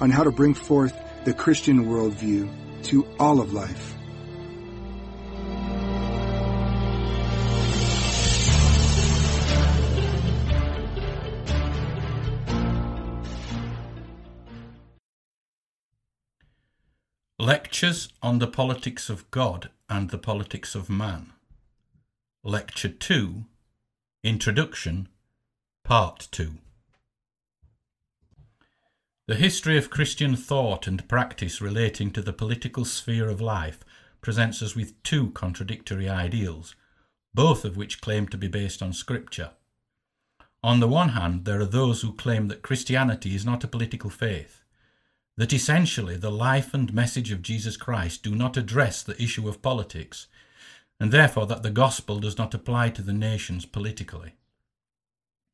on how to bring forth the Christian worldview to all of life. Lectures on the Politics of God and the Politics of Man. Lecture 2 Introduction, Part 2. The history of Christian thought and practice relating to the political sphere of life presents us with two contradictory ideals, both of which claim to be based on Scripture. On the one hand, there are those who claim that Christianity is not a political faith that essentially the life and message of Jesus Christ do not address the issue of politics, and therefore that the gospel does not apply to the nations politically.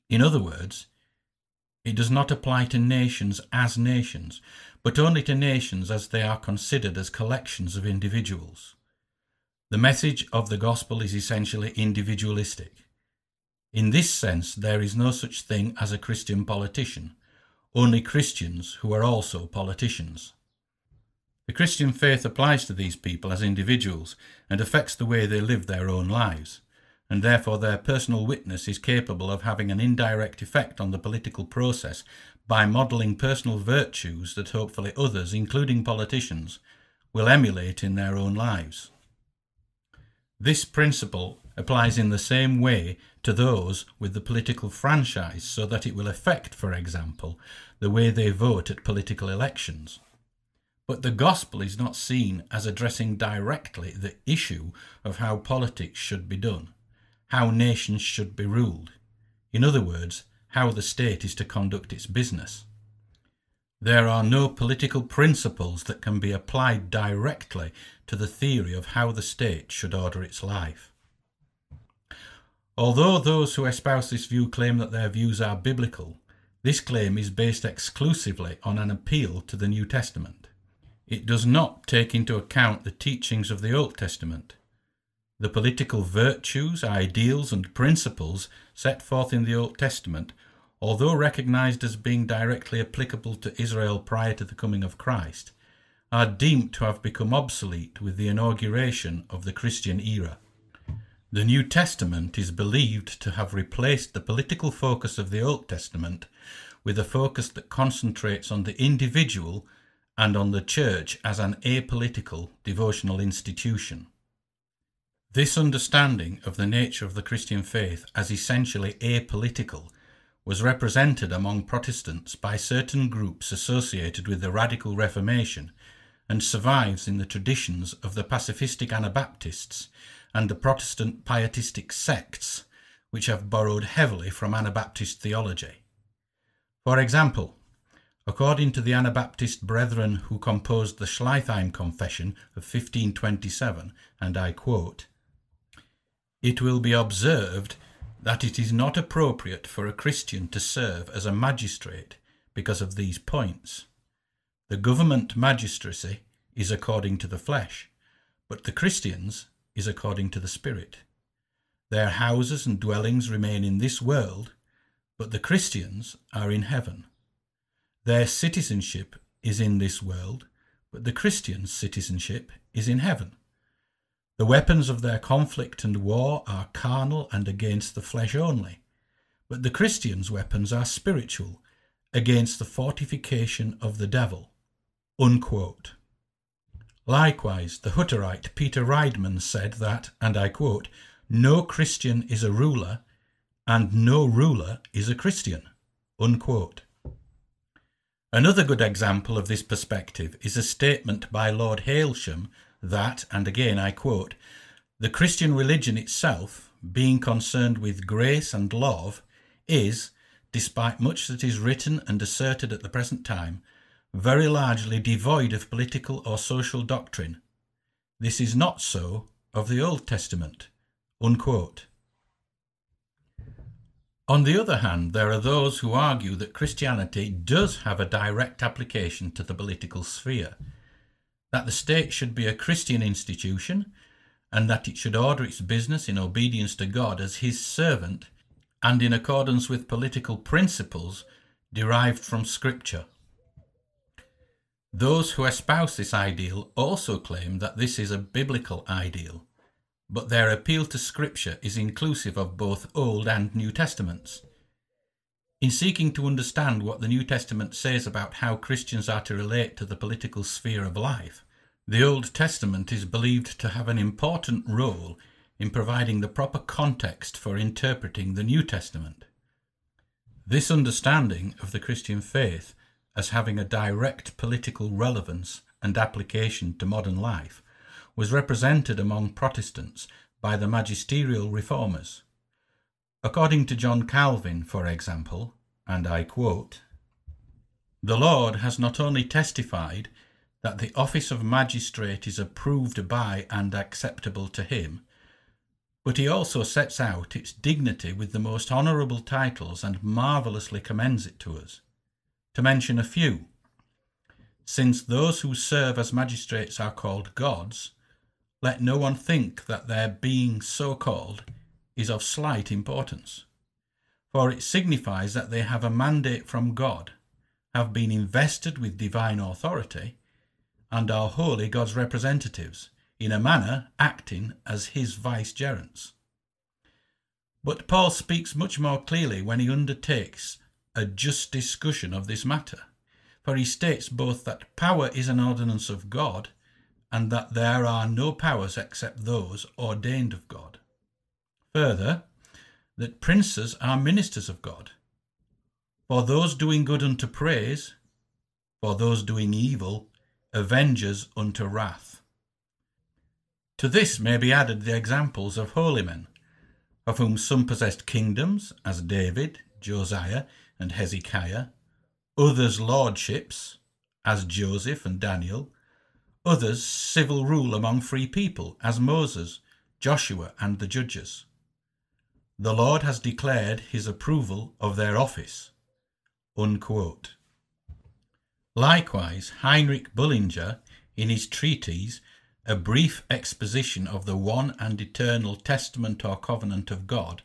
In other words, it does not apply to nations as nations, but only to nations as they are considered as collections of individuals. The message of the gospel is essentially individualistic. In this sense, there is no such thing as a Christian politician, only Christians who are also politicians. The Christian faith applies to these people as individuals and affects the way they live their own lives, and therefore their personal witness is capable of having an indirect effect on the political process by modelling personal virtues that hopefully others, including politicians, will emulate in their own lives. This principle applies in the same way to those with the political franchise so that it will affect, for example, the way they vote at political elections. But the gospel is not seen as addressing directly the issue of how politics should be done, how nations should be ruled. In other words, how the state is to conduct its business. There are no political principles that can be applied directly to the theory of how the state should order its life. Although those who espouse this view claim that their views are biblical, this claim is based exclusively on an appeal to the New Testament. It does not take into account the teachings of the Old Testament. The political virtues, ideals, and principles set forth in the Old Testament, although recognized as being directly applicable to Israel prior to the coming of Christ, are deemed to have become obsolete with the inauguration of the Christian era. The New Testament is believed to have replaced the political focus of the Old Testament with a focus that concentrates on the individual and on the church as an apolitical devotional institution. This understanding of the nature of the Christian faith as essentially apolitical was represented among Protestants by certain groups associated with the Radical Reformation and survives in the traditions of the pacifistic Anabaptists and the Protestant pietistic sects, which have borrowed heavily from Anabaptist theology. For example, according to the Anabaptist brethren who composed the Schleitheim Confession of 1527, and I quote, It will be observed that it is not appropriate for a Christian to serve as a magistrate because of these points. The government magistracy is according to the flesh, but the Christians is according to the Spirit. Their houses and dwellings remain in this world, but the Christians are in heaven. Their citizenship is in this world, but the Christians' citizenship is in heaven. The weapons of their conflict and war are carnal and against the flesh only, but the Christians' weapons are spiritual, against the fortification of the devil. Unquote. Likewise, the Hutterite Peter Riedemann said that, and I quote, no Christian is a ruler, and no ruler is a Christian. Unquote. Another good example of this perspective is a statement by Lord Hailsham that, and again I quote, the Christian religion itself, being concerned with grace and love, is, despite much that is written and asserted at the present time, very largely devoid of political or social doctrine. This is not so of the Old Testament. Unquote. On the other hand, there are those who argue that Christianity does have a direct application to the political sphere, that the state should be a Christian institution, and that it should order its business in obedience to God as His servant and in accordance with political principles derived from Scripture. Those who espouse this ideal also claim that this is a biblical ideal but their appeal to Scripture is inclusive of both Old and New Testaments. In seeking to understand what the New Testament says about how Christians are to relate to the political sphere of life, the Old Testament is believed to have an important role in providing the proper context for interpreting the New Testament. This understanding of the Christian faith as having a direct political relevance and application to modern life was represented among Protestants by the magisterial reformers. According to John Calvin, for example, and I quote, The Lord has not only testified that the office of magistrate is approved by and acceptable to him, but he also sets out its dignity with the most honourable titles and marvellously commends it to us. To mention a few, since those who serve as magistrates are called gods, let no one think that their being so called is of slight importance, for it signifies that they have a mandate from God, have been invested with divine authority, and are wholly God's representatives, in a manner acting as his vicegerents. But Paul speaks much more clearly when he undertakes a just discussion of this matter, for he states both that power is an ordinance of God and that there are no powers except those ordained of God. Further, that princes are ministers of God, for those doing good unto praise, for those doing evil, avengers unto wrath. To this may be added the examples of holy men, of whom some possessed kingdoms, as David, Josiah, and Hezekiah, others lordships, as Joseph and Daniel, others civil rule among free people, as Moses, Joshua, and the judges. The Lord has declared his approval of their office. Unquote. Likewise, Heinrich Bullinger, in his treatise, A Brief Exposition of the One and Eternal Testament or Covenant of God,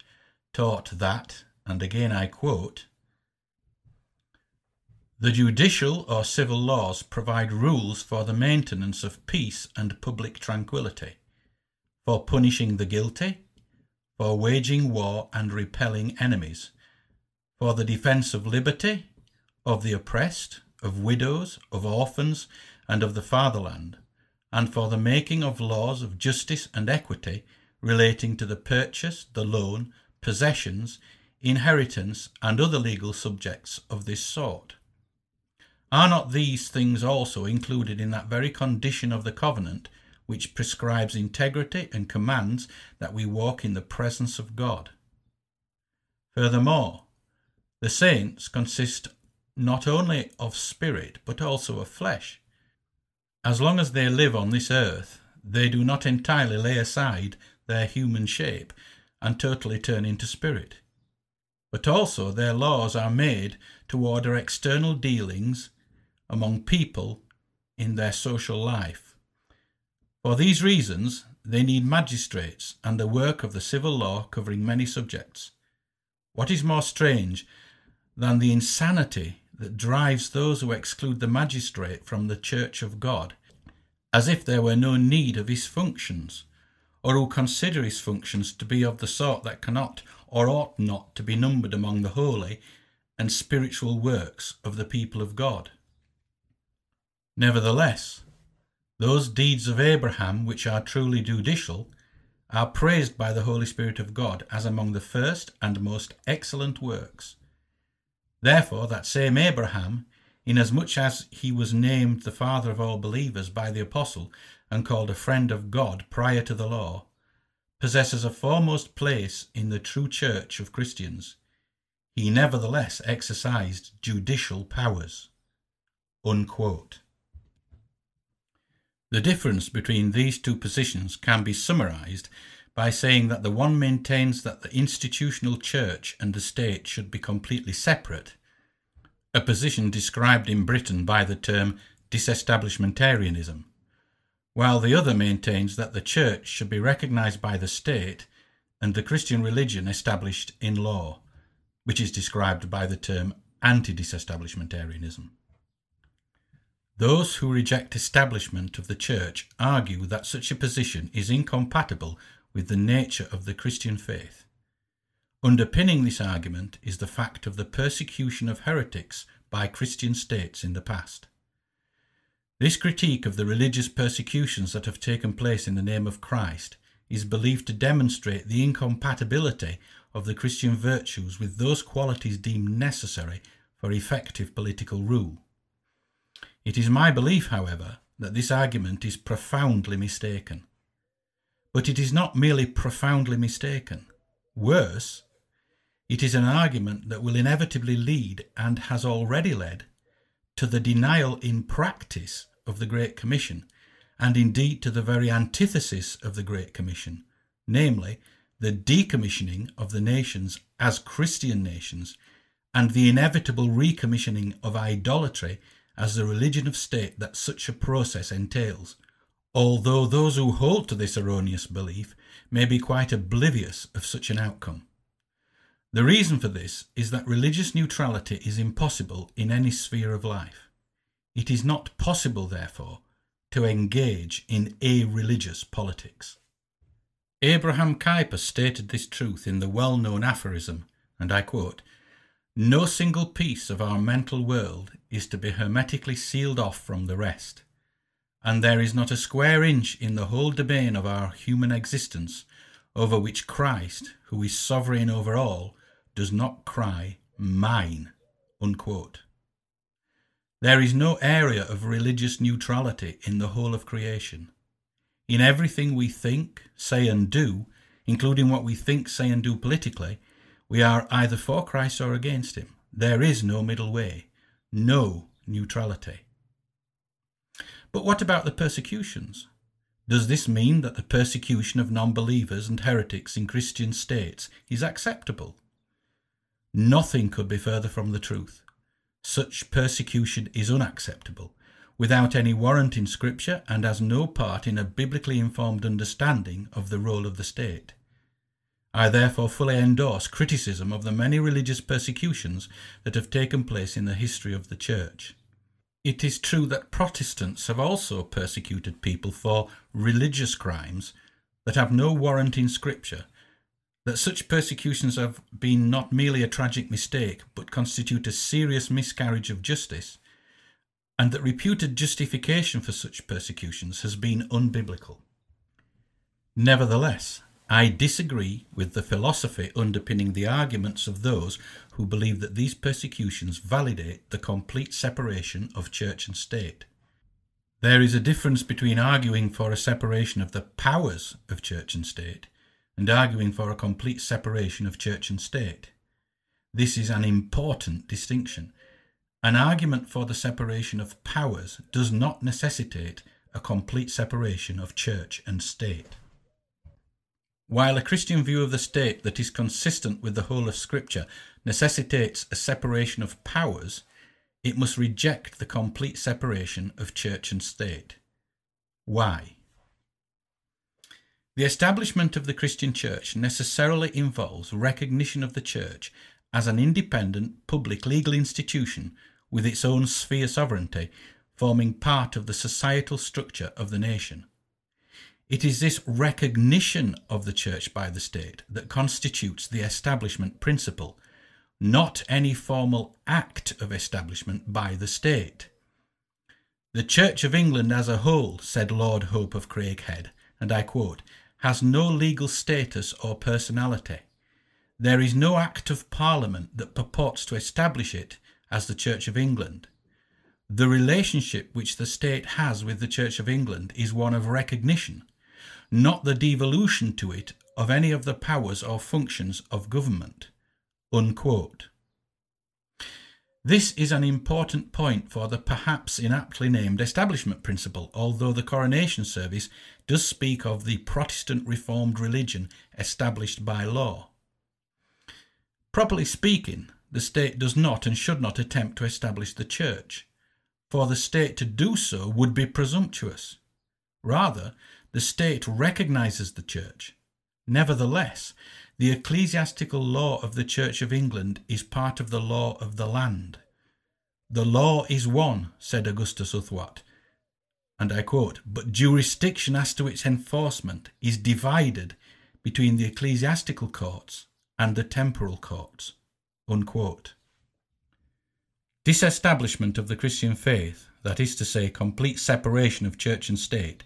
taught that, and again I quote, the judicial or civil laws provide rules for the maintenance of peace and public tranquility, for punishing the guilty, for waging war and repelling enemies, for the defence of liberty, of the oppressed, of widows, of orphans, and of the fatherland, and for the making of laws of justice and equity relating to the purchase, the loan, possessions, inheritance, and other legal subjects of this sort. Are not these things also included in that very condition of the covenant which prescribes integrity and commands that we walk in the presence of God? Furthermore, the saints consist not only of spirit but also of flesh. As long as they live on this earth, they do not entirely lay aside their human shape and totally turn into spirit. But also their laws are made to order external dealings among people in their social life. For these reasons, they need magistrates and the work of the civil law covering many subjects. What is more strange than the insanity that drives those who exclude the magistrate from the Church of God, as if there were no need of his functions, or who consider his functions to be of the sort that cannot or ought not to be numbered among the holy and spiritual works of the people of God? Nevertheless, those deeds of Abraham which are truly judicial are praised by the Holy Spirit of God as among the first and most excellent works. Therefore, that same Abraham, inasmuch as he was named the father of all believers by the apostle and called a friend of God prior to the law, possesses a foremost place in the true church of Christians. He nevertheless exercised judicial powers. Unquote. The difference between these two positions can be summarized by saying that the one maintains that the institutional church and the state should be completely separate, a position described in Britain by the term disestablishmentarianism, while the other maintains that the church should be recognized by the state and the Christian religion established in law, which is described by the term anti disestablishmentarianism. Those who reject establishment of the church argue that such a position is incompatible with the nature of the Christian faith. Underpinning this argument is the fact of the persecution of heretics by Christian states in the past. This critique of the religious persecutions that have taken place in the name of Christ is believed to demonstrate the incompatibility of the Christian virtues with those qualities deemed necessary for effective political rule. It is my belief, however, that this argument is profoundly mistaken. But it is not merely profoundly mistaken. Worse, it is an argument that will inevitably lead, and has already led, to the denial in practice of the Great Commission, and indeed to the very antithesis of the Great Commission, namely, the decommissioning of the nations as Christian nations, and the inevitable recommissioning of idolatry as the religion of state that such a process entails, although those who hold to this erroneous belief may be quite oblivious of such an outcome. The reason for this is that religious neutrality is impossible in any sphere of life. It is not possible, therefore, to engage in a religious politics. Abraham Kuyper stated this truth in the well known aphorism, and I quote No single piece of our mental world is to be hermetically sealed off from the rest and there is not a square inch in the whole domain of our human existence over which Christ, who is sovereign over all, does not cry, Mine. Unquote. There is no area of religious neutrality in the whole of creation. In everything we think, say, and do, including what we think, say, and do politically, we are either for Christ or against him. There is no middle way, no neutrality. But what about the persecutions? Does this mean that the persecution of non believers and heretics in Christian states is acceptable? Nothing could be further from the truth. Such persecution is unacceptable, without any warrant in Scripture, and has no part in a biblically informed understanding of the role of the state. I therefore fully endorse criticism of the many religious persecutions that have taken place in the history of the Church. It is true that Protestants have also persecuted people for religious crimes that have no warrant in Scripture, that such persecutions have been not merely a tragic mistake, but constitute a serious miscarriage of justice, and that reputed justification for such persecutions has been unbiblical. Nevertheless, I disagree with the philosophy underpinning the arguments of those who believe that these persecutions validate the complete separation of church and state. There is a difference between arguing for a separation of the powers of church and state and arguing for a complete separation of church and state. This is an important distinction. An argument for the separation of powers does not necessitate a complete separation of church and state. While a Christian view of the state that is consistent with the whole of Scripture necessitates a separation of powers, it must reject the complete separation of church and state. Why? The establishment of the Christian church necessarily involves recognition of the church as an independent public legal institution with its own sphere sovereignty, forming part of the societal structure of the nation. It is this recognition of the church by the state that constitutes the establishment principle, not any formal act of establishment by the state. The Church of England as a whole, said Lord Hope of Craighead, and I quote, has no legal status or personality. There is no Act of Parliament that purports to establish it as the Church of England. The relationship which the state has with the Church of England is one of recognition, not the devolution to it of any of the powers or functions of government. Unquote. This is an important point for the perhaps inaptly named establishment principle, although the coronation service does speak of the Protestant Reformed religion established by law. Properly speaking, the state does not and should not attempt to establish the church, for the state to do so would be presumptuous. Rather, the state recognizes the church. Nevertheless, the ecclesiastical law of the Church of England is part of the law of the land. The law is one, said Augustus Uthwatt, and I quote, but jurisdiction as to its enforcement is divided between the ecclesiastical courts and the temporal courts. Unquote. Disestablishment of the Christian faith, that is to say, complete separation of church and state,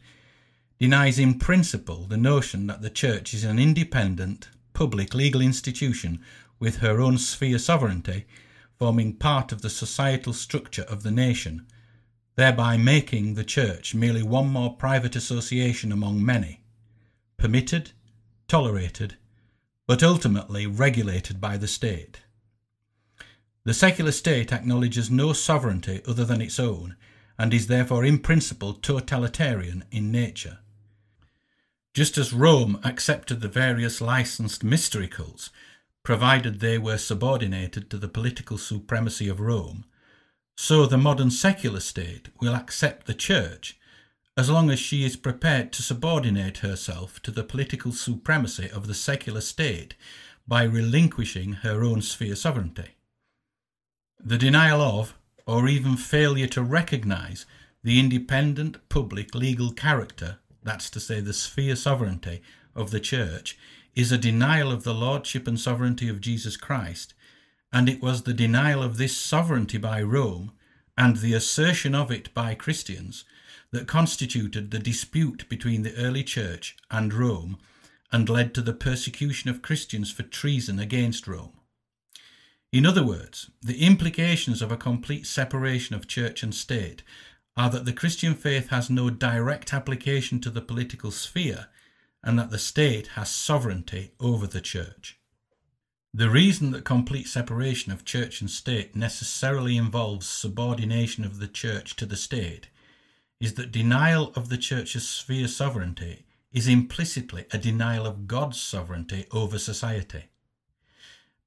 denies in principle the notion that the church is an independent, public legal institution with her own sphere sovereignty, forming part of the societal structure of the nation, thereby making the church merely one more private association among many, permitted, tolerated, but ultimately regulated by the state. The secular state acknowledges no sovereignty other than its own, and is therefore in principle totalitarian in nature. Just as Rome accepted the various licensed mystery cults, provided they were subordinated to the political supremacy of Rome, so the modern secular state will accept the Church as long as she is prepared to subordinate herself to the political supremacy of the secular state by relinquishing her own sphere sovereignty. The denial of, or even failure to recognise, the independent public legal character that's to say the sphere sovereignty of the church, is a denial of the lordship and sovereignty of Jesus Christ, and it was the denial of this sovereignty by Rome and the assertion of it by Christians that constituted the dispute between the early church and Rome and led to the persecution of Christians for treason against Rome. In other words, the implications of a complete separation of church and state are that the Christian faith has no direct application to the political sphere and that the state has sovereignty over the church. The reason that complete separation of church and state necessarily involves subordination of the church to the state is that denial of the church's sphere sovereignty is implicitly a denial of God's sovereignty over society.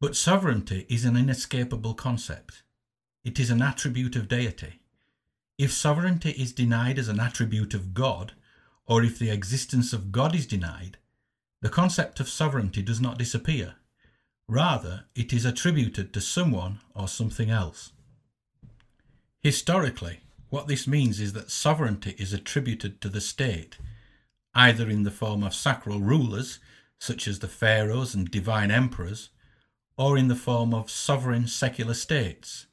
But sovereignty is an inescapable concept. It is an attribute of deity. If sovereignty is denied as an attribute of God, or if the existence of God is denied, the concept of sovereignty does not disappear. Rather, it is attributed to someone or something else. Historically, what this means is that sovereignty is attributed to the state, either in the form of sacral rulers, such as the pharaohs and divine emperors, or in the form of sovereign secular states,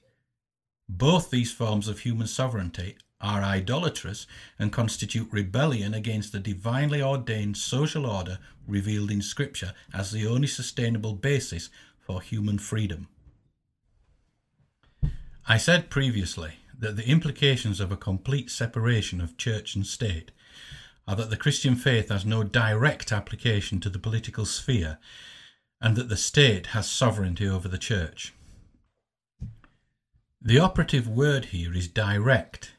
both these forms of human sovereignty are idolatrous and constitute rebellion against the divinely ordained social order revealed in Scripture as the only sustainable basis for human freedom. I said previously that the implications of a complete separation of church and state are that the Christian faith has no direct application to the political sphere and that the state has sovereignty over the church. The operative word here is direct,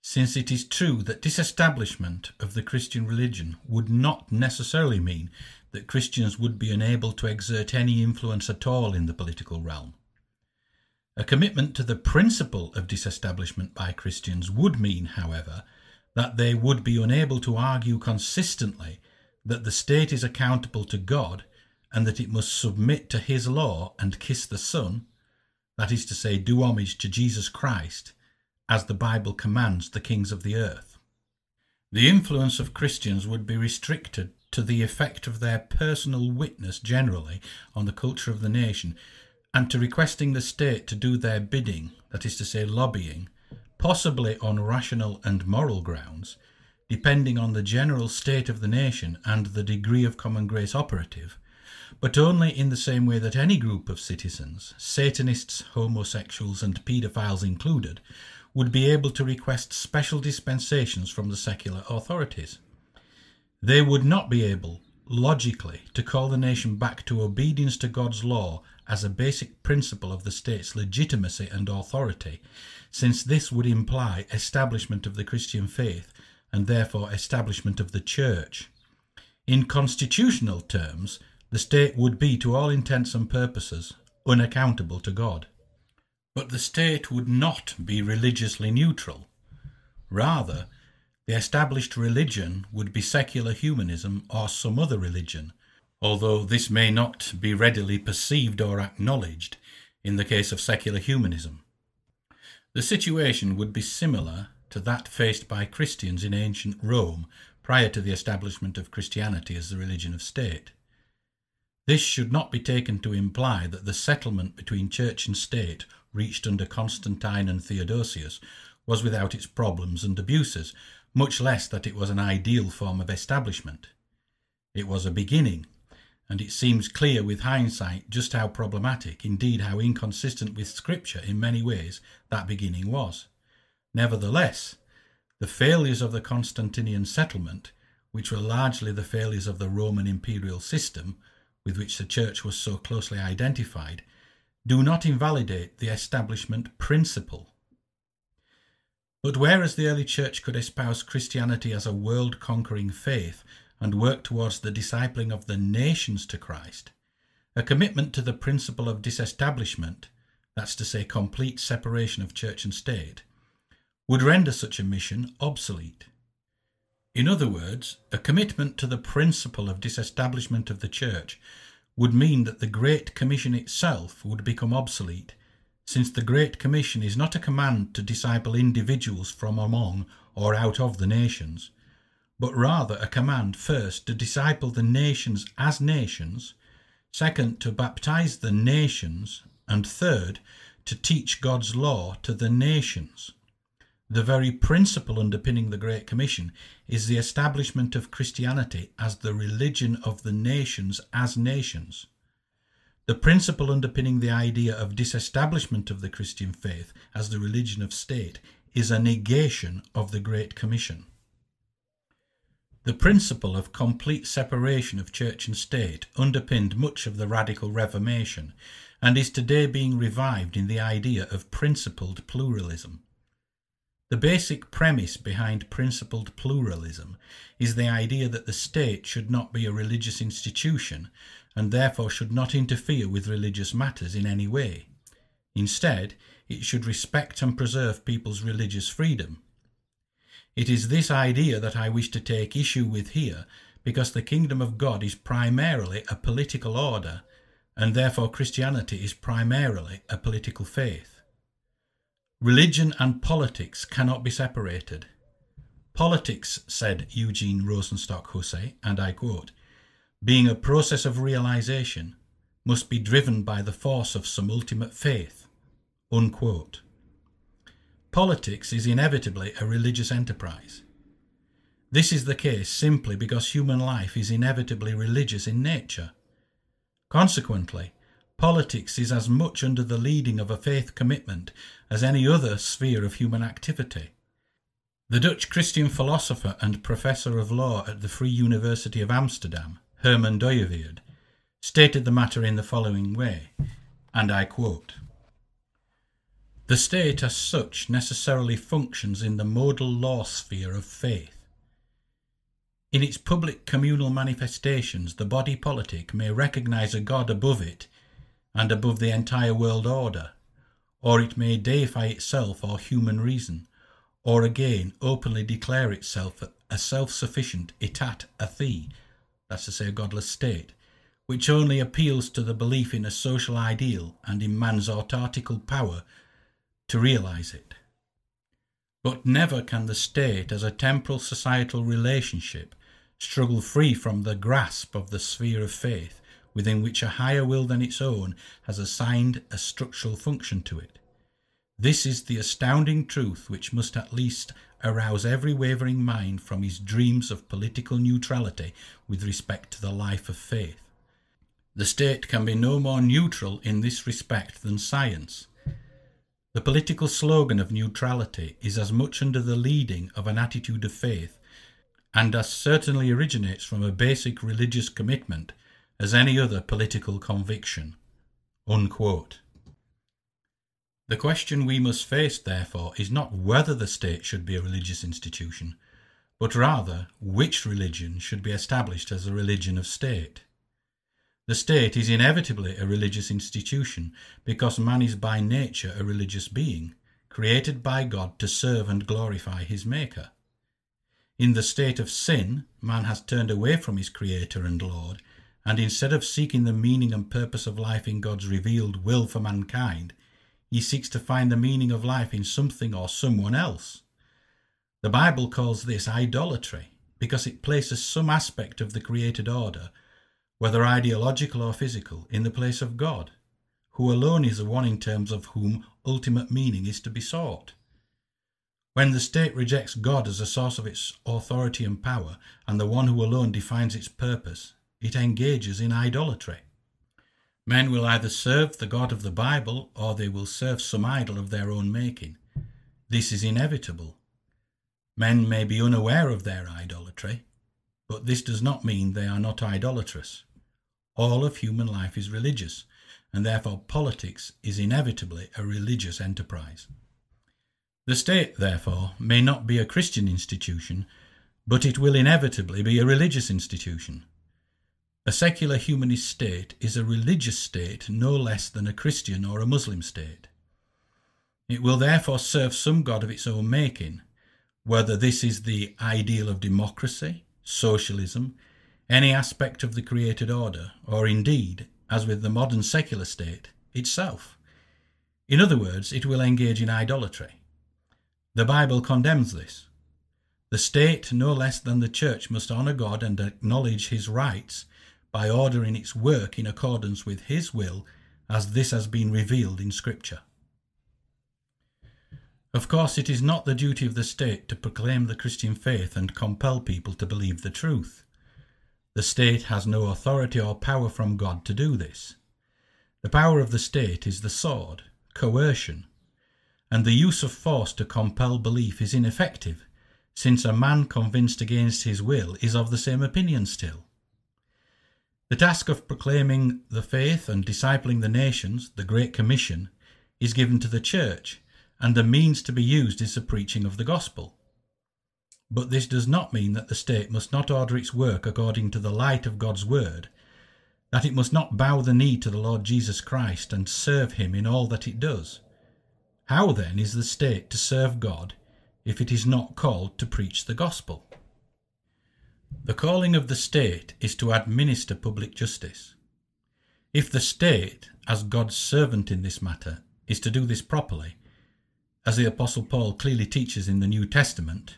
since it is true that disestablishment of the Christian religion would not necessarily mean that Christians would be unable to exert any influence at all in the political realm. A commitment to the principle of disestablishment by Christians would mean, however, that they would be unable to argue consistently that the state is accountable to God and that it must submit to his law and kiss the Son that is to say, do homage to Jesus Christ, as the Bible commands the kings of the earth. The influence of Christians would be restricted to the effect of their personal witness generally on the culture of the nation, and to requesting the state to do their bidding, that is to say, lobbying, possibly on rational and moral grounds, depending on the general state of the nation and the degree of common grace operative, but only in the same way that any group of citizens, Satanists, homosexuals, and paedophiles included, would be able to request special dispensations from the secular authorities. They would not be able, logically, to call the nation back to obedience to God's law as a basic principle of the state's legitimacy and authority, since this would imply establishment of the Christian faith and therefore establishment of the Church. In constitutional terms, the state would be, to all intents and purposes, unaccountable to God. But the state would not be religiously neutral. Rather, the established religion would be secular humanism or some other religion, although this may not be readily perceived or acknowledged in the case of secular humanism. The situation would be similar to that faced by Christians in ancient Rome prior to the establishment of Christianity as the religion of state. This should not be taken to imply that the settlement between church and state reached under Constantine and Theodosius was without its problems and abuses, much less that it was an ideal form of establishment. It was a beginning, and it seems clear with hindsight just how problematic, indeed how inconsistent with Scripture in many ways, that beginning was. Nevertheless, the failures of the Constantinian settlement, which were largely the failures of the Roman imperial system, with which the Church was so closely identified, do not invalidate the establishment principle. But whereas the early Church could espouse Christianity as a world conquering faith and work towards the discipling of the nations to Christ, a commitment to the principle of disestablishment, that's to say, complete separation of church and state, would render such a mission obsolete. In other words, a commitment to the principle of disestablishment of the church would mean that the Great Commission itself would become obsolete, since the Great Commission is not a command to disciple individuals from among or out of the nations, but rather a command first to disciple the nations as nations, second to baptize the nations, and third to teach God's law to the nations. The very principle underpinning the Great Commission is the establishment of Christianity as the religion of the nations as nations. The principle underpinning the idea of disestablishment of the Christian faith as the religion of state is a negation of the Great Commission. The principle of complete separation of church and state underpinned much of the radical Reformation and is today being revived in the idea of principled pluralism. The basic premise behind principled pluralism is the idea that the state should not be a religious institution and therefore should not interfere with religious matters in any way. Instead, it should respect and preserve people's religious freedom it is this idea that I wish to take issue with here, because the kingdom of God is primarily a political order, and therefore Christianity is primarily a political faith. Religion and politics cannot be separated. Politics, said Eugene Rosenstock Huessy, and I quote, being a process of realization, must be driven by the force of some ultimate faith. Unquote. Politics is inevitably a religious enterprise. This is the case simply because human life is inevitably religious in nature. Consequently, politics is as much under the leading of a faith commitment as any other sphere of human activity. The Dutch Christian philosopher and professor of law at the Free University of Amsterdam, Herman Dooyeweerd, stated the matter in the following way, and I quote the state as such necessarily functions in the modal law sphere of faith. In its public communal manifestations, the body politic may recognize a God above it and above the entire world order, or it may deify itself or human reason, or again openly declare itself a self sufficient état athée, that's to say, a godless state, which only appeals to the belief in a social ideal and in man's autarchical power to realize it. But never can the state, as a temporal societal relationship, struggle free from the grasp of the sphere of faith within which a higher will than its own has assigned a structural function to it. This is the astounding truth which must at least arouse every wavering mind from his dreams of political neutrality with respect to the life of faith. The state can be no more neutral in this respect than science. The political slogan of neutrality is as much under the leading of an attitude of faith, and as certainly originates from a basic religious commitment as any other political conviction. Unquote. The question we must face, therefore, is not whether the state should be a religious institution, but rather which religion should be established as a religion of state. The state is inevitably a religious institution because man is by nature a religious being, created by God to serve and glorify his Maker. In the state of sin, man has turned away from his Creator and Lord, and instead of seeking the meaning and purpose of life in God's revealed will for mankind, he seeks to find the meaning of life in something or someone else. The Bible calls this idolatry because it places some aspect of the created order, whether ideological or physical, in the place of God, who alone is the one in terms of whom ultimate meaning is to be sought. When the state rejects God as the source of its authority and power, and the one who alone defines its purpose, it engages in idolatry. Men will either serve the God of the Bible or they will serve some idol of their own making. This is inevitable. Men may be unaware of their idolatry, but this does not mean they are not idolatrous. All of human life is religious, and therefore politics is inevitably a religious enterprise. The state, therefore, may not be a Christian institution, but it will inevitably be a religious institution. A secular humanist state is a religious state no less than a Christian or a Muslim state. It will therefore serve some God of its own making, whether this is the ideal of democracy, socialism, any aspect of the created order, or indeed, as with the modern secular state, itself. In other words, it will engage in idolatry. The Bible condemns this. The state, no less than the church, must honour God and acknowledge his rights by ordering its work in accordance with His will as this has been revealed in Scripture. Of course, it is not the duty of the state to proclaim the Christian faith and compel people to believe the truth. The state has no authority or power from God to do this. The power of the state is the sword, coercion, and the use of force to compel belief is ineffective, since a man convinced against his will is of the same opinion still. The task of proclaiming the faith and discipling the nations, the Great Commission, is given to the Church, and the means to be used is the preaching of the gospel. But this does not mean that the state must not order its work according to the light of God's word, that it must not bow the knee to the Lord Jesus Christ and serve him in all that it does. How then is the state to serve God if it is not called to preach the gospel? The calling of the state is to administer public justice. If the state, as God's servant in this matter, is to do this properly, as the Apostle Paul clearly teaches in the New Testament,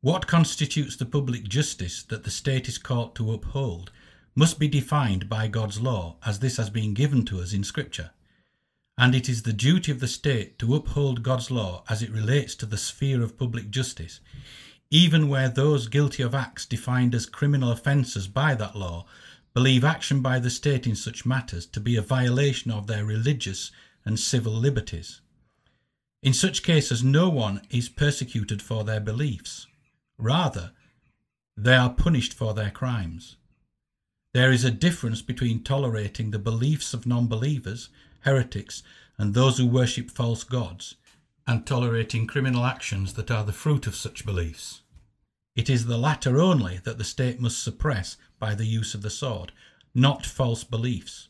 what constitutes the public justice that the state is called to uphold must be defined by God's law as this has been given to us in Scripture. And it is the duty of the state to uphold God's law as it relates to the sphere of public justice, even where those guilty of acts defined as criminal offences by that law believe action by the state in such matters to be a violation of their religious and civil liberties. In such cases, no one is persecuted for their beliefs. Rather, they are punished for their crimes. There is a difference between tolerating the beliefs of non believers, heretics, and those who worship false gods, and tolerating criminal actions that are the fruit of such beliefs. It is the latter only that the state must suppress by the use of the sword, not false beliefs.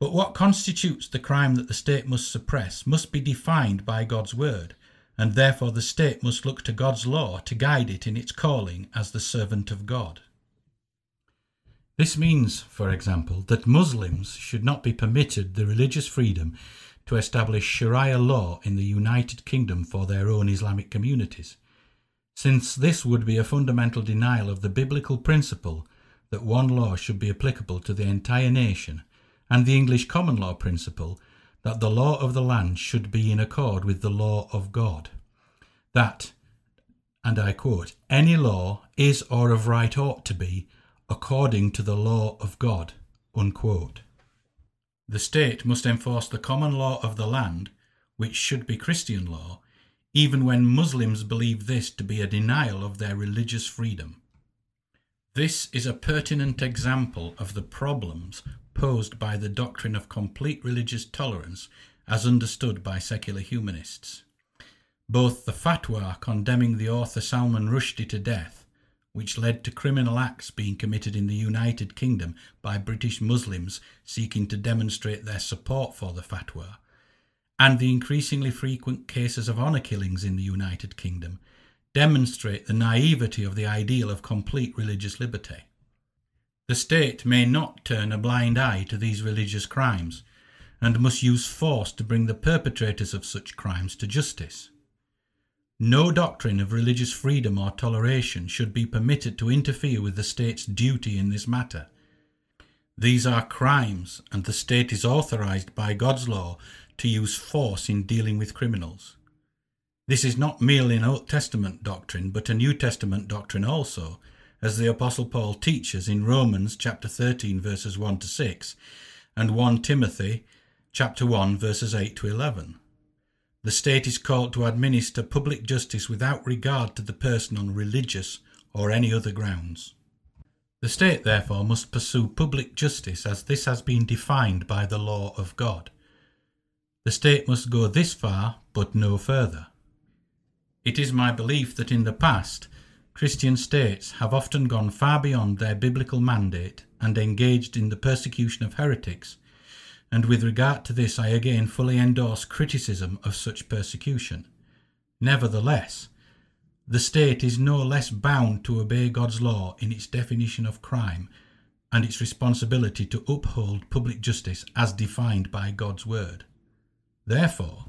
But what constitutes the crime that the state must suppress must be defined by God's word, and therefore the state must look to God's law to guide it in its calling as the servant of God. This means, for example, that Muslims should not be permitted the religious freedom to establish Sharia law in the United Kingdom for their own Islamic communities, since this would be a fundamental denial of the biblical principle that one law should be applicable to the entire nation, and the English common law principle that the law of the land should be in accord with the law of God. That, and I quote, any law is or of right ought to be according to the law of God. Unquote. The state must enforce the common law of the land, which should be Christian law, even when Muslims believe this to be a denial of their religious freedom. This is a pertinent example of the problems posed by the doctrine of complete religious tolerance as understood by secular humanists. Both the fatwa condemning the author Salman Rushdie to death, which led to criminal acts being committed in the United Kingdom by British Muslims seeking to demonstrate their support for the fatwa, and the increasingly frequent cases of honour killings in the United Kingdom demonstrate the naivety of the ideal of complete religious liberty. The state may not turn a blind eye to these religious crimes and must use force to bring the perpetrators of such crimes to justice. No doctrine of religious freedom or toleration should be permitted to interfere with the state's duty in this matter. These are crimes, and the state is authorized by God's law to use force in dealing with criminals. This is not merely an Old Testament doctrine, but a New Testament doctrine also, as the Apostle Paul teaches in Romans chapter 13 verses 1 to 6 and 1 Timothy chapter 1 verses 8 to 11. The state is called to administer public justice without regard to the person on religious or any other grounds. The state, therefore, must pursue public justice as this has been defined by the law of God. The state must go this far, but no further. It is my belief that in the past, Christian states have often gone far beyond their biblical mandate and engaged in the persecution of heretics, and with regard to this I again fully endorse criticism of such persecution. Nevertheless, the state is no less bound to obey God's law in its definition of crime and its responsibility to uphold public justice as defined by God's word. Therefore,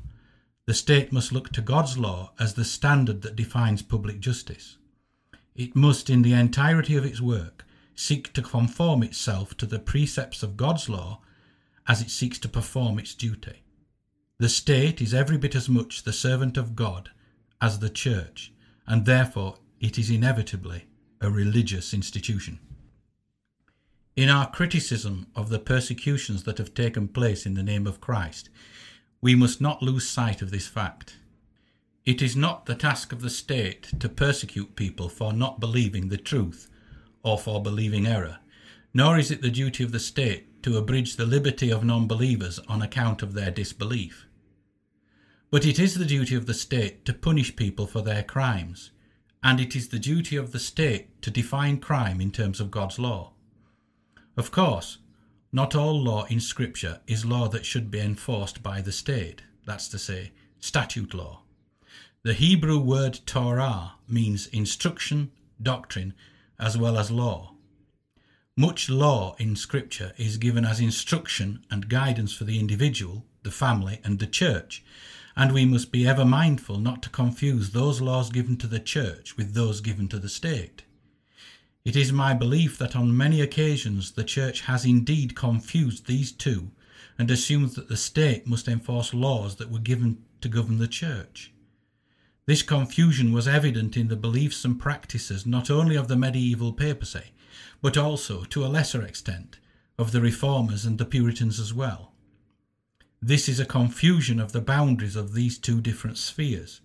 the state must look to God's law as the standard that defines public justice. It must, in the entirety of its work, seek to conform itself to the precepts of God's law as it seeks to perform its duty. The state is every bit as much the servant of God as the church, and therefore it is inevitably a religious institution. In our criticism of the persecutions that have taken place in the name of Christ, we must not lose sight of this fact. It is not the task of the state to persecute people for not believing the truth or for believing error, nor is it the duty of the state to abridge the liberty of non believers on account of their disbelief. But it is the duty of the state to punish people for their crimes, and it is the duty of the state to define crime in terms of God's law. Of course, not all law in Scripture is law that should be enforced by the state, that's to say, statute law. The Hebrew word Torah means instruction, doctrine, as well as law. Much law in Scripture is given as instruction and guidance for the individual, the family, and the church, and we must be ever mindful not to confuse those laws given to the church with those given to the state. It is my belief that on many occasions the Church has indeed confused these two and assumed that the state must enforce laws that were given to govern the Church. This confusion was evident in the beliefs and practices not only of the medieval papacy, but also, to a lesser extent, of the Reformers and the Puritans as well. This is a confusion of the boundaries of these two different spheres,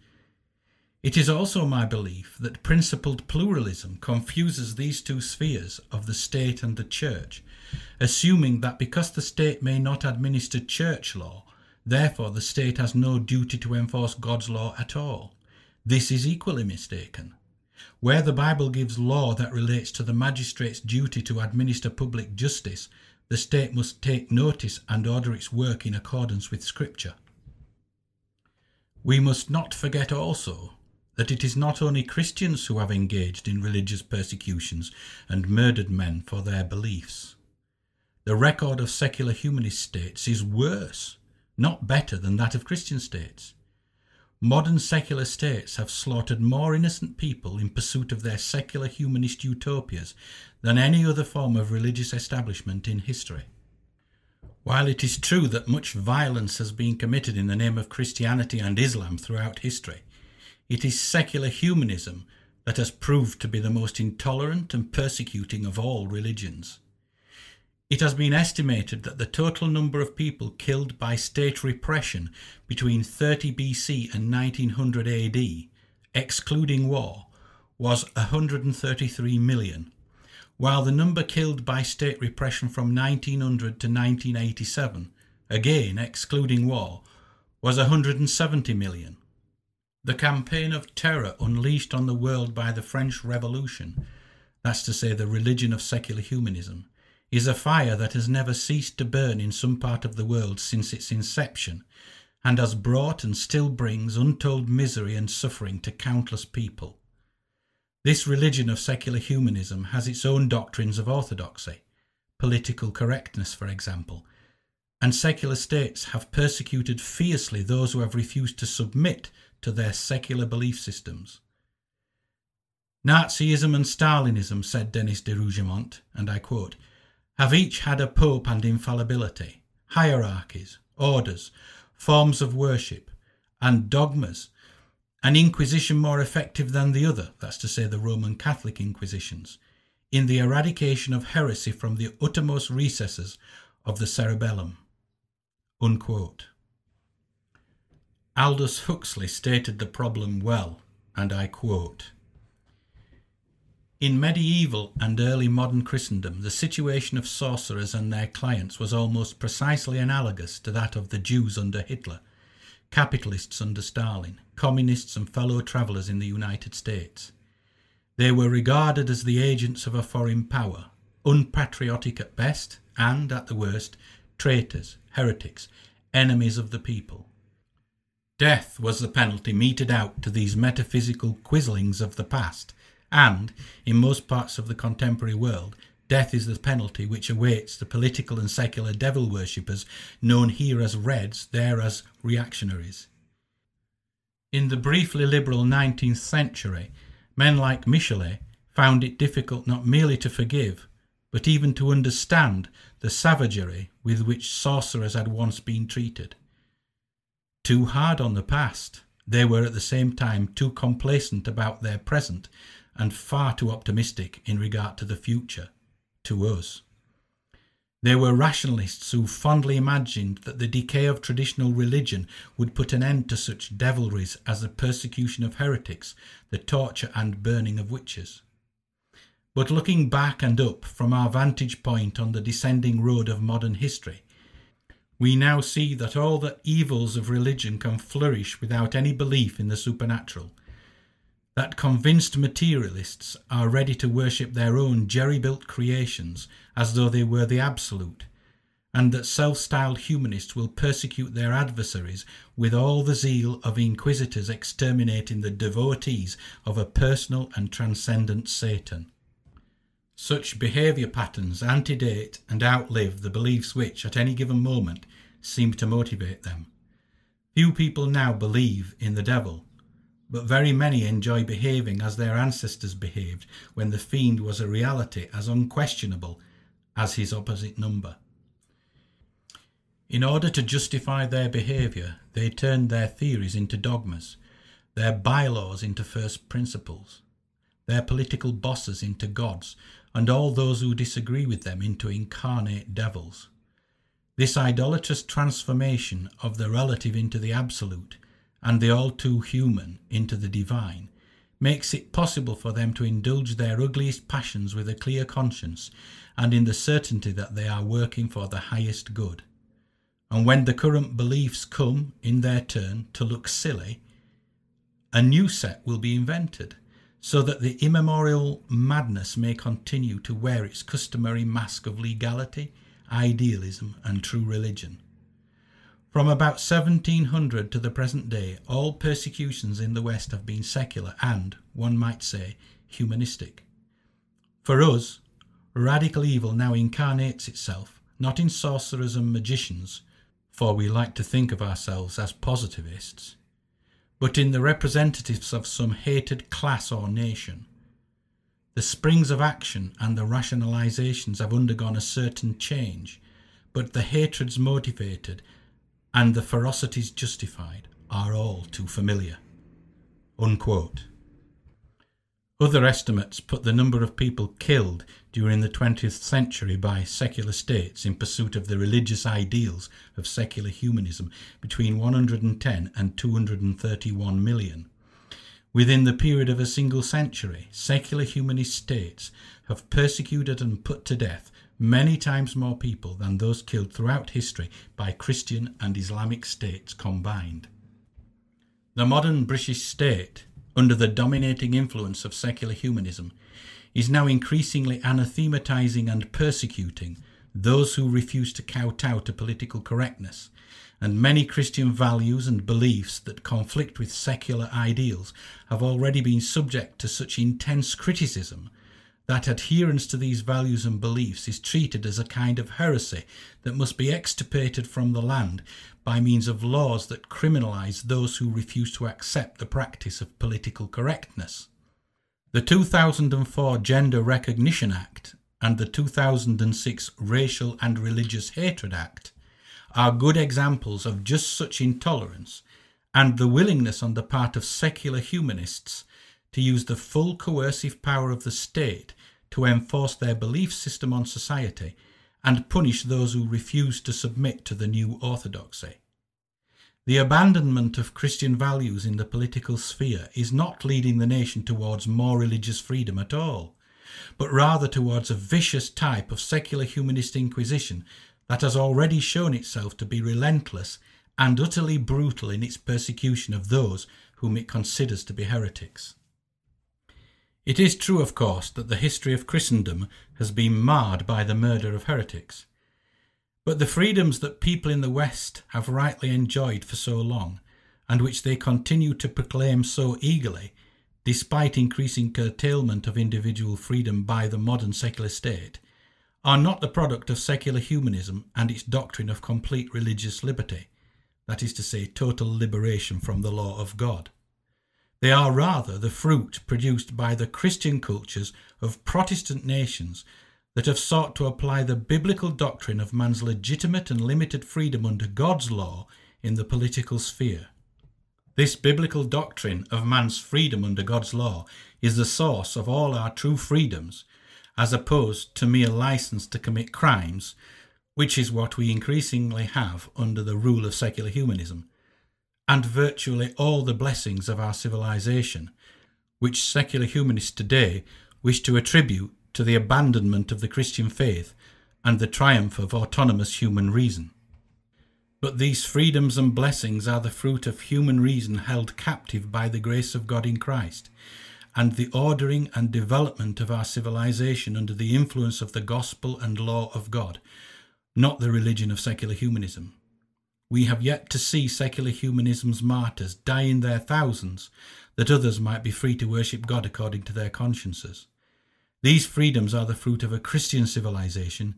it is also my belief that principled pluralism confuses these two spheres of the state and the church, assuming that because the state may not administer church law, therefore the state has no duty to enforce God's law at all. This is equally mistaken. Where the Bible gives law that relates to the magistrate's duty to administer public justice, the state must take notice and order its work in accordance with Scripture. We must not forget also that it is not only Christians who have engaged in religious persecutions and murdered men for their beliefs. The record of secular humanist states is worse, not better than that of Christian states. Modern secular states have slaughtered more innocent people in pursuit of their secular humanist utopias than any other form of religious establishment in history. While it is true that much violence has been committed in the name of Christianity and Islam throughout history, it is secular humanism that has proved to be the most intolerant and persecuting of all religions. It has been estimated that the total number of people killed by state repression between 30 BC and 1900 AD, excluding war, was 133 million, while the number killed by state repression from 1900 to 1987, again excluding war, was 170 million. The campaign of terror unleashed on the world by the French Revolution, that's to say, the religion of secular humanism, is a fire that has never ceased to burn in some part of the world since its inception, and has brought and still brings untold misery and suffering to countless people. This religion of secular humanism has its own doctrines of orthodoxy, political correctness, for example, and secular states have persecuted fiercely those who have refused to submit to their secular belief systems. Nazism and Stalinism, said Denis de Rougemont, and I quote, have each had a pope and infallibility, hierarchies, orders, forms of worship, and dogmas, an inquisition more effective than the other, that's to say, the Roman Catholic inquisitions, in the eradication of heresy from the uttermost recesses of the cerebellum. Unquote. Aldous Huxley stated the problem well, and I quote In medieval and early modern Christendom, the situation of sorcerers and their clients was almost precisely analogous to that of the Jews under Hitler, capitalists under Stalin, communists, and fellow travellers in the United States. They were regarded as the agents of a foreign power, unpatriotic at best, and, at the worst, traitors, heretics, enemies of the people. Death was the penalty meted out to these metaphysical quislings of the past, and, in most parts of the contemporary world, death is the penalty which awaits the political and secular devil worshippers known here as Reds, there as reactionaries. In the briefly liberal 19th century, men like Michelet found it difficult not merely to forgive, but even to understand the savagery with which sorcerers had once been treated too hard on the past. They were at the same time too complacent about their present and far too optimistic in regard to the future, to us. They were rationalists who fondly imagined that the decay of traditional religion would put an end to such devilries as the persecution of heretics, the torture and burning of witches. But looking back and up from our vantage point on the descending road of modern history, we now see that all the evils of religion can flourish without any belief in the supernatural, that convinced materialists are ready to worship their own jerry built creations as though they were the absolute, and that self styled humanists will persecute their adversaries with all the zeal of inquisitors exterminating the devotees of a personal and transcendent Satan. Such behaviour patterns antedate and outlive the beliefs which, at any given moment, seem to motivate them. Few people now believe in the devil, but very many enjoy behaving as their ancestors behaved when the fiend was a reality as unquestionable as his opposite number. In order to justify their behaviour, they turned their theories into dogmas, their bylaws into first principles, their political bosses into gods, and all those who disagree with them into incarnate devils. This idolatrous transformation of the relative into the absolute and the all too human into the divine makes it possible for them to indulge their ugliest passions with a clear conscience and in the certainty that they are working for the highest good. And when the current beliefs come, in their turn, to look silly, a new set will be invented so that the immemorial madness may continue to wear its customary mask of legality, idealism, and true religion. From about 1700 to the present day, all persecutions in the West have been secular and, one might say, humanistic. For us, radical evil now incarnates itself not in sorcerers and magicians, for we like to think of ourselves as positivists, but in the representatives of some hated class or nation. The springs of action and the rationalizations have undergone a certain change, but the hatreds motivated and the ferocities justified are all too familiar. Unquote. Other estimates put the number of people killed during the 20th century by secular states in pursuit of the religious ideals of secular humanism between 110 and 231 million. Within the period of a single century, secular humanist states have persecuted and put to death many times more people than those killed throughout history by Christian and Islamic states combined. The modern British state, under the dominating influence of secular humanism, is now increasingly anathematizing and persecuting those who refuse to kowtow to political correctness, and many Christian values and beliefs that conflict with secular ideals have already been subject to such intense criticism that adherence to these values and beliefs is treated as a kind of heresy that must be extirpated from the land by means of laws that criminalize those who refuse to accept the practice of political correctness. The 2004 Gender Recognition Act and the 2006 Racial and Religious Hatred Act are good examples of just such intolerance and the willingness on the part of secular humanists to use the full coercive power of the state to enforce their belief system on society and punish those who refuse to submit to the new orthodoxy. The abandonment of Christian values in the political sphere is not leading the nation towards more religious freedom at all, but rather towards a vicious type of secular humanist inquisition that has already shown itself to be relentless and utterly brutal in its persecution of those whom it considers to be heretics. It is true, of course, that the history of Christendom has been marred by the murder of heretics. But the freedoms that people in the West have rightly enjoyed for so long, and which they continue to proclaim so eagerly, despite increasing curtailment of individual freedom by the modern secular state, are not the product of secular humanism and its doctrine of complete religious liberty, that is to say, total liberation from the law of God. They are rather the fruit produced by the Christian cultures of Protestant nations that have sought to apply the biblical doctrine of man's legitimate and limited freedom under God's law in the political sphere. This biblical doctrine of man's freedom under God's law is the source of all our true freedoms, as opposed to mere license to commit crimes, which is what we increasingly have under the rule of secular humanism and virtually all the blessings of our civilization, which secular humanists today wish to attribute to the abandonment of the Christian faith and the triumph of autonomous human reason. But these freedoms and blessings are the fruit of human reason held captive by the grace of God in Christ, and the ordering and development of our civilization under the influence of the gospel and law of God, not the religion of secular humanism. We have yet to see secular humanism's martyrs die in their thousands, that others might be free to worship God according to their consciences. These freedoms are the fruit of a Christian civilization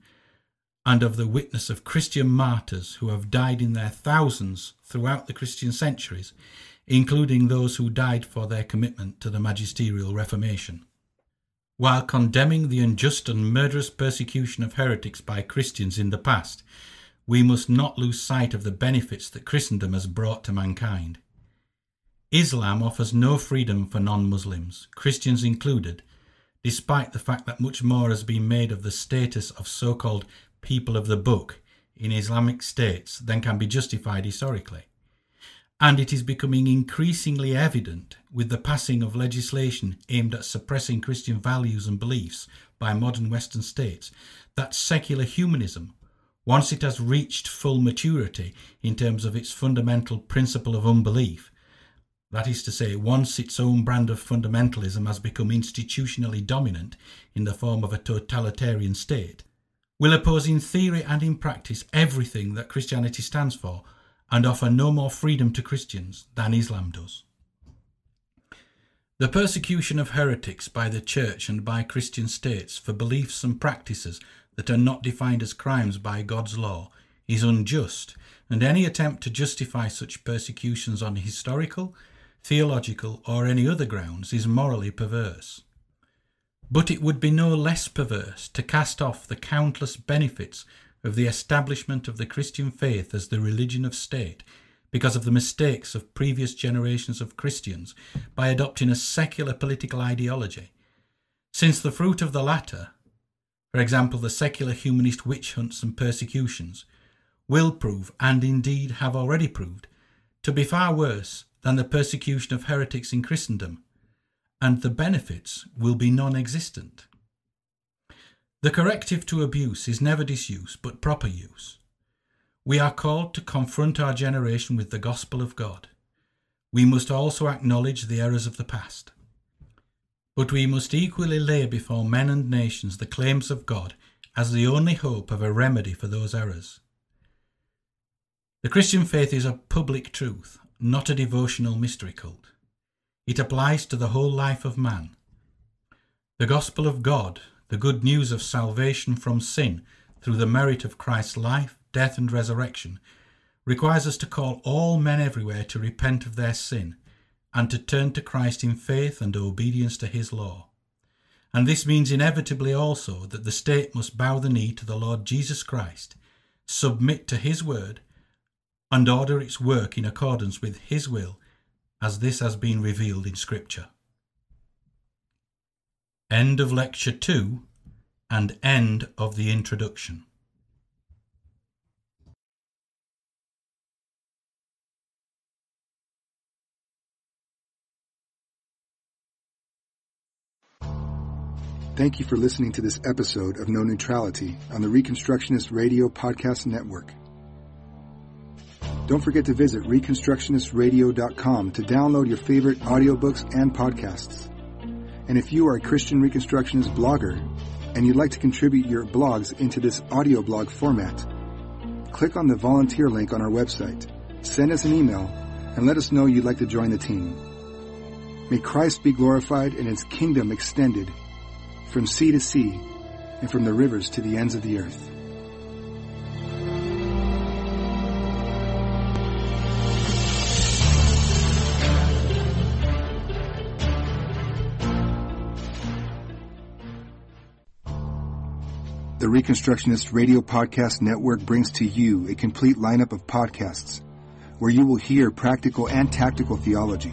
and of the witness of Christian martyrs who have died in their thousands throughout the Christian centuries, including those who died for their commitment to the magisterial Reformation. While condemning the unjust and murderous persecution of heretics by Christians in the past, we must not lose sight of the benefits that Christendom has brought to mankind. Islam offers no freedom for non Muslims, Christians included, despite the fact that much more has been made of the status of so called people of the book in Islamic states than can be justified historically. And it is becoming increasingly evident with the passing of legislation aimed at suppressing Christian values and beliefs by modern Western states that secular humanism once it has reached full maturity in terms of its fundamental principle of unbelief, that is to say, once its own brand of fundamentalism has become institutionally dominant in the form of a totalitarian state, will oppose in theory and in practice everything that Christianity stands for and offer no more freedom to Christians than Islam does. The persecution of heretics by the Church and by Christian states for beliefs and practices that are not defined as crimes by God's law is unjust, and any attempt to justify such persecutions on historical, theological, or any other grounds is morally perverse. But it would be no less perverse to cast off the countless benefits of the establishment of the Christian faith as the religion of state because of the mistakes of previous generations of Christians by adopting a secular political ideology, since the fruit of the latter for example, the secular humanist witch hunts and persecutions, will prove, and indeed have already proved, to be far worse than the persecution of heretics in Christendom, and the benefits will be non existent. The corrective to abuse is never disuse, but proper use. We are called to confront our generation with the gospel of God. We must also acknowledge the errors of the past. But we must equally lay before men and nations the claims of God as the only hope of a remedy for those errors. The Christian faith is a public truth, not a devotional mystery cult. It applies to the whole life of man. The gospel of God, the good news of salvation from sin through the merit of Christ's life, death, and resurrection, requires us to call all men everywhere to repent of their sin and to turn to Christ in faith and obedience to his law. And this means inevitably also that the state must bow the knee to the Lord Jesus Christ, submit to his word, and order its work in accordance with his will as this has been revealed in Scripture. End of Lecture 2 and end of the introduction. Thank you for listening to this episode of No Neutrality on the Reconstructionist Radio Podcast Network. Don't forget to visit ReconstructionistRadio.com to download your favorite audiobooks and podcasts. And if you are a Christian Reconstructionist blogger and you'd like to contribute your blogs into this audio blog format, click on the volunteer link on our website, send us an email, and let us know you'd like to join the team. May Christ be glorified and his kingdom extended from sea to sea, and from the rivers to the ends of the earth. The Reconstructionist Radio Podcast Network brings to you a complete lineup of podcasts where you will hear practical and tactical theology